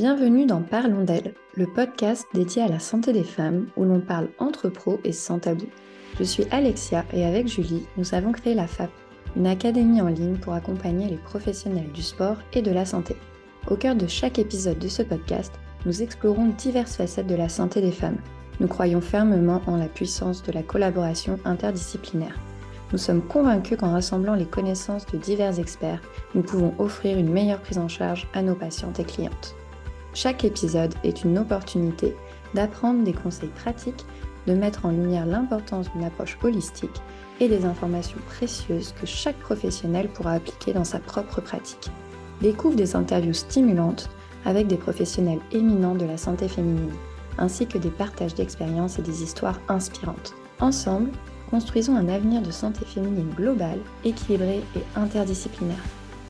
Bienvenue dans Parlons d'elle, le podcast dédié à la santé des femmes où l'on parle entre pros et sans tabou. Je suis Alexia et avec Julie, nous avons créé la FAP, une académie en ligne pour accompagner les professionnels du sport et de la santé. Au cœur de chaque épisode de ce podcast, nous explorons diverses facettes de la santé des femmes. Nous croyons fermement en la puissance de la collaboration interdisciplinaire. Nous sommes convaincus qu'en rassemblant les connaissances de divers experts, nous pouvons offrir une meilleure prise en charge à nos patientes et clientes. Chaque épisode est une opportunité d'apprendre des conseils pratiques, de mettre en lumière l'importance d'une approche holistique et des informations précieuses que chaque professionnel pourra appliquer dans sa propre pratique. Découvre des interviews stimulantes avec des professionnels éminents de la santé féminine, ainsi que des partages d'expériences et des histoires inspirantes. Ensemble, construisons un avenir de santé féminine globale, équilibré et interdisciplinaire.